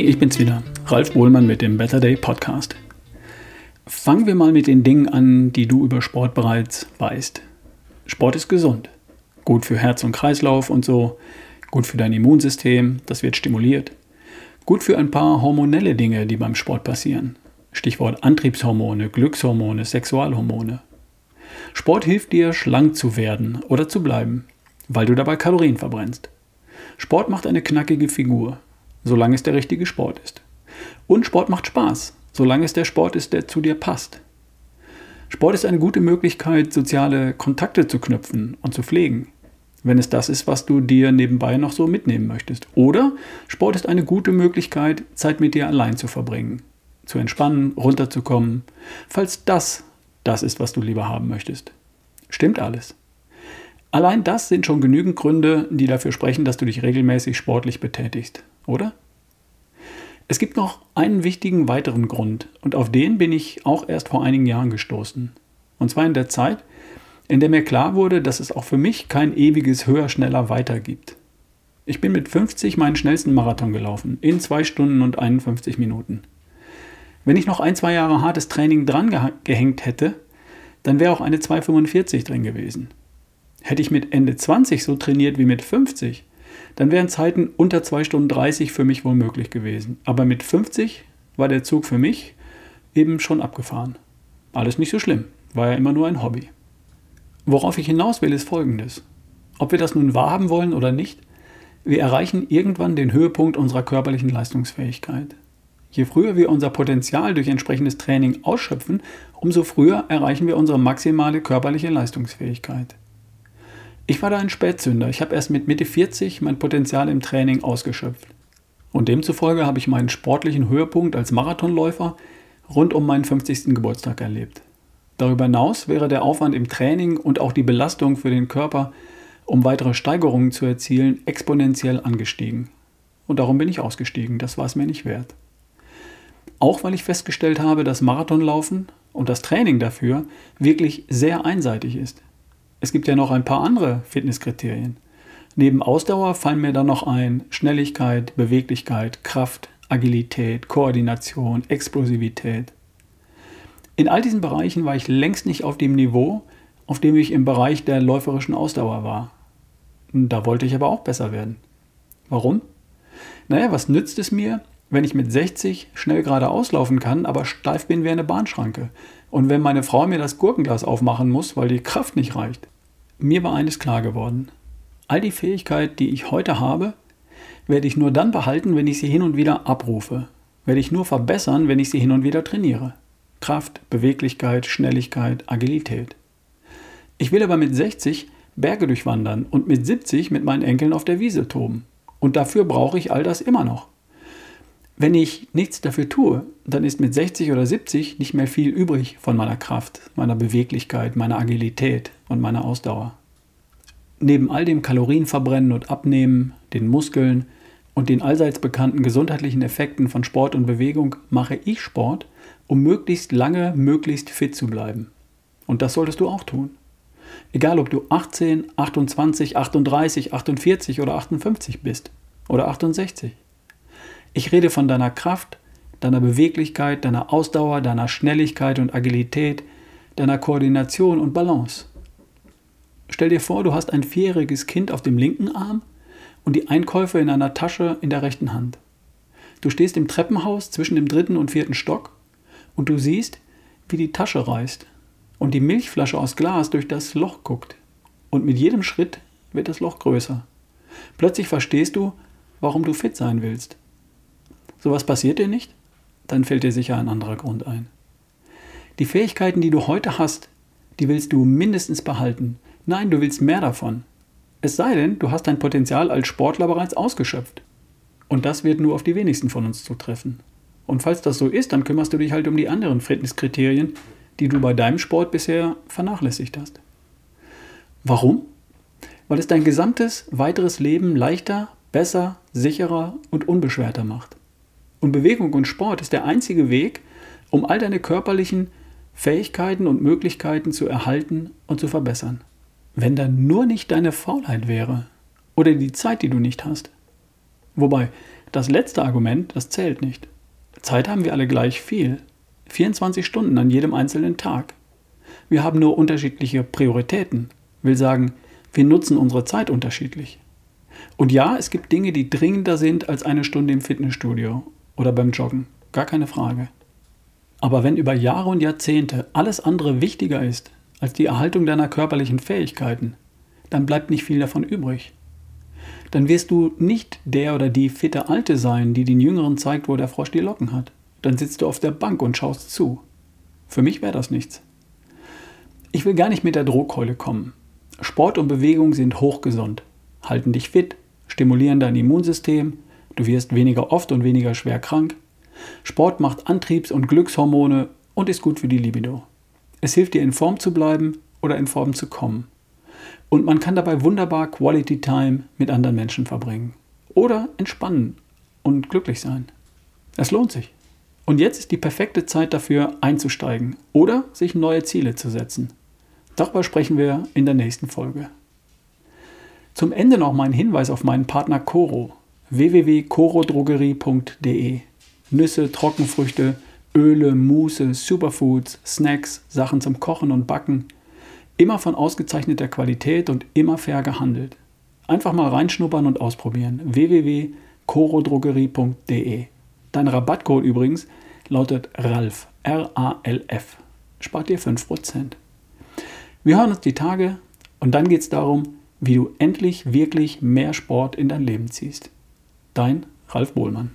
ich bin's wieder, Ralf Bohlmann mit dem Better Day Podcast. Fangen wir mal mit den Dingen an, die du über Sport bereits weißt. Sport ist gesund. Gut für Herz und Kreislauf und so. Gut für dein Immunsystem, das wird stimuliert. Gut für ein paar hormonelle Dinge, die beim Sport passieren. Stichwort Antriebshormone, Glückshormone, Sexualhormone. Sport hilft dir, schlank zu werden oder zu bleiben, weil du dabei Kalorien verbrennst. Sport macht eine knackige Figur, solange es der richtige Sport ist. Und Sport macht Spaß, solange es der Sport ist, der zu dir passt. Sport ist eine gute Möglichkeit, soziale Kontakte zu knüpfen und zu pflegen, wenn es das ist, was du dir nebenbei noch so mitnehmen möchtest. Oder Sport ist eine gute Möglichkeit, Zeit mit dir allein zu verbringen, zu entspannen, runterzukommen, falls das das ist, was du lieber haben möchtest. Stimmt alles. Allein das sind schon genügend Gründe, die dafür sprechen, dass du dich regelmäßig sportlich betätigst, oder? Es gibt noch einen wichtigen weiteren Grund und auf den bin ich auch erst vor einigen Jahren gestoßen. Und zwar in der Zeit, in der mir klar wurde, dass es auch für mich kein ewiges höher, schneller weiter gibt. Ich bin mit 50 meinen schnellsten Marathon gelaufen, in 2 Stunden und 51 Minuten. Wenn ich noch ein, zwei Jahre hartes Training dran gehängt hätte, dann wäre auch eine 245 drin gewesen. Hätte ich mit Ende 20 so trainiert wie mit 50, dann wären Zeiten unter 2 Stunden 30 für mich wohl möglich gewesen. Aber mit 50 war der Zug für mich eben schon abgefahren. Alles nicht so schlimm, war ja immer nur ein Hobby. Worauf ich hinaus will, ist folgendes. Ob wir das nun wahrhaben wollen oder nicht, wir erreichen irgendwann den Höhepunkt unserer körperlichen Leistungsfähigkeit. Je früher wir unser Potenzial durch entsprechendes Training ausschöpfen, umso früher erreichen wir unsere maximale körperliche Leistungsfähigkeit. Ich war da ein Spätzünder. Ich habe erst mit Mitte 40 mein Potenzial im Training ausgeschöpft. Und demzufolge habe ich meinen sportlichen Höhepunkt als Marathonläufer rund um meinen 50. Geburtstag erlebt. Darüber hinaus wäre der Aufwand im Training und auch die Belastung für den Körper, um weitere Steigerungen zu erzielen, exponentiell angestiegen. Und darum bin ich ausgestiegen. Das war es mir nicht wert. Auch weil ich festgestellt habe, dass Marathonlaufen und das Training dafür wirklich sehr einseitig ist. Es gibt ja noch ein paar andere Fitnesskriterien. Neben Ausdauer fallen mir dann noch ein Schnelligkeit, Beweglichkeit, Kraft, Agilität, Koordination, Explosivität. In all diesen Bereichen war ich längst nicht auf dem Niveau, auf dem ich im Bereich der läuferischen Ausdauer war. Da wollte ich aber auch besser werden. Warum? Naja, was nützt es mir, wenn ich mit 60 schnell geradeaus laufen kann, aber steif bin wie eine Bahnschranke? Und wenn meine Frau mir das Gurkenglas aufmachen muss, weil die Kraft nicht reicht? Mir war eines klar geworden. All die Fähigkeit, die ich heute habe, werde ich nur dann behalten, wenn ich sie hin und wieder abrufe. Werde ich nur verbessern, wenn ich sie hin und wieder trainiere. Kraft, Beweglichkeit, Schnelligkeit, Agilität. Ich will aber mit 60 Berge durchwandern und mit 70 mit meinen Enkeln auf der Wiese toben. Und dafür brauche ich all das immer noch. Wenn ich nichts dafür tue, dann ist mit 60 oder 70 nicht mehr viel übrig von meiner Kraft, meiner Beweglichkeit, meiner Agilität und meiner Ausdauer. Neben all dem Kalorienverbrennen und Abnehmen, den Muskeln und den allseits bekannten gesundheitlichen Effekten von Sport und Bewegung mache ich Sport, um möglichst lange, möglichst fit zu bleiben. Und das solltest du auch tun. Egal ob du 18, 28, 38, 48 oder 58 bist oder 68. Ich rede von deiner Kraft, deiner Beweglichkeit, deiner Ausdauer, deiner Schnelligkeit und Agilität, deiner Koordination und Balance. Stell dir vor, du hast ein vierjähriges Kind auf dem linken Arm und die Einkäufe in einer Tasche in der rechten Hand. Du stehst im Treppenhaus zwischen dem dritten und vierten Stock und du siehst, wie die Tasche reißt und die Milchflasche aus Glas durch das Loch guckt. Und mit jedem Schritt wird das Loch größer. Plötzlich verstehst du, warum du fit sein willst. Sowas passiert dir nicht? Dann fällt dir sicher ein anderer Grund ein. Die Fähigkeiten, die du heute hast, die willst du mindestens behalten. Nein, du willst mehr davon. Es sei denn, du hast dein Potenzial als Sportler bereits ausgeschöpft. Und das wird nur auf die wenigsten von uns zutreffen. Und falls das so ist, dann kümmerst du dich halt um die anderen Fitnesskriterien, die du bei deinem Sport bisher vernachlässigt hast. Warum? Weil es dein gesamtes weiteres Leben leichter, besser, sicherer und unbeschwerter macht. Und Bewegung und Sport ist der einzige Weg, um all deine körperlichen Fähigkeiten und Möglichkeiten zu erhalten und zu verbessern. Wenn da nur nicht deine Faulheit wäre oder die Zeit, die du nicht hast. Wobei, das letzte Argument, das zählt nicht. Zeit haben wir alle gleich viel. 24 Stunden an jedem einzelnen Tag. Wir haben nur unterschiedliche Prioritäten. Will sagen, wir nutzen unsere Zeit unterschiedlich. Und ja, es gibt Dinge, die dringender sind als eine Stunde im Fitnessstudio oder beim Joggen. Gar keine Frage. Aber wenn über Jahre und Jahrzehnte alles andere wichtiger ist als die Erhaltung deiner körperlichen Fähigkeiten, dann bleibt nicht viel davon übrig. Dann wirst du nicht der oder die fitte Alte sein, die den Jüngeren zeigt, wo der Frosch die Locken hat. Dann sitzt du auf der Bank und schaust zu. Für mich wäre das nichts. Ich will gar nicht mit der Drohkeule kommen. Sport und Bewegung sind hochgesund, halten dich fit, stimulieren dein Immunsystem, du wirst weniger oft und weniger schwer krank. Sport macht Antriebs- und Glückshormone und ist gut für die Libido. Es hilft dir in Form zu bleiben oder in Form zu kommen. Und man kann dabei wunderbar Quality Time mit anderen Menschen verbringen. Oder entspannen und glücklich sein. Es lohnt sich. Und jetzt ist die perfekte Zeit dafür, einzusteigen oder sich neue Ziele zu setzen. Darüber sprechen wir in der nächsten Folge. Zum Ende noch mein Hinweis auf meinen Partner Coro www.corodrogerie.de. Nüsse, Trockenfrüchte, Öle, Muße, Superfoods, Snacks, Sachen zum Kochen und Backen. Immer von ausgezeichneter Qualität und immer fair gehandelt. Einfach mal reinschnuppern und ausprobieren. www.corodrogerie.de. Dein Rabattcode übrigens lautet RALF. R-A-L-F. Spart dir 5%. Wir hören uns die Tage und dann geht es darum, wie du endlich wirklich mehr Sport in dein Leben ziehst. Dein Ralf Bohlmann.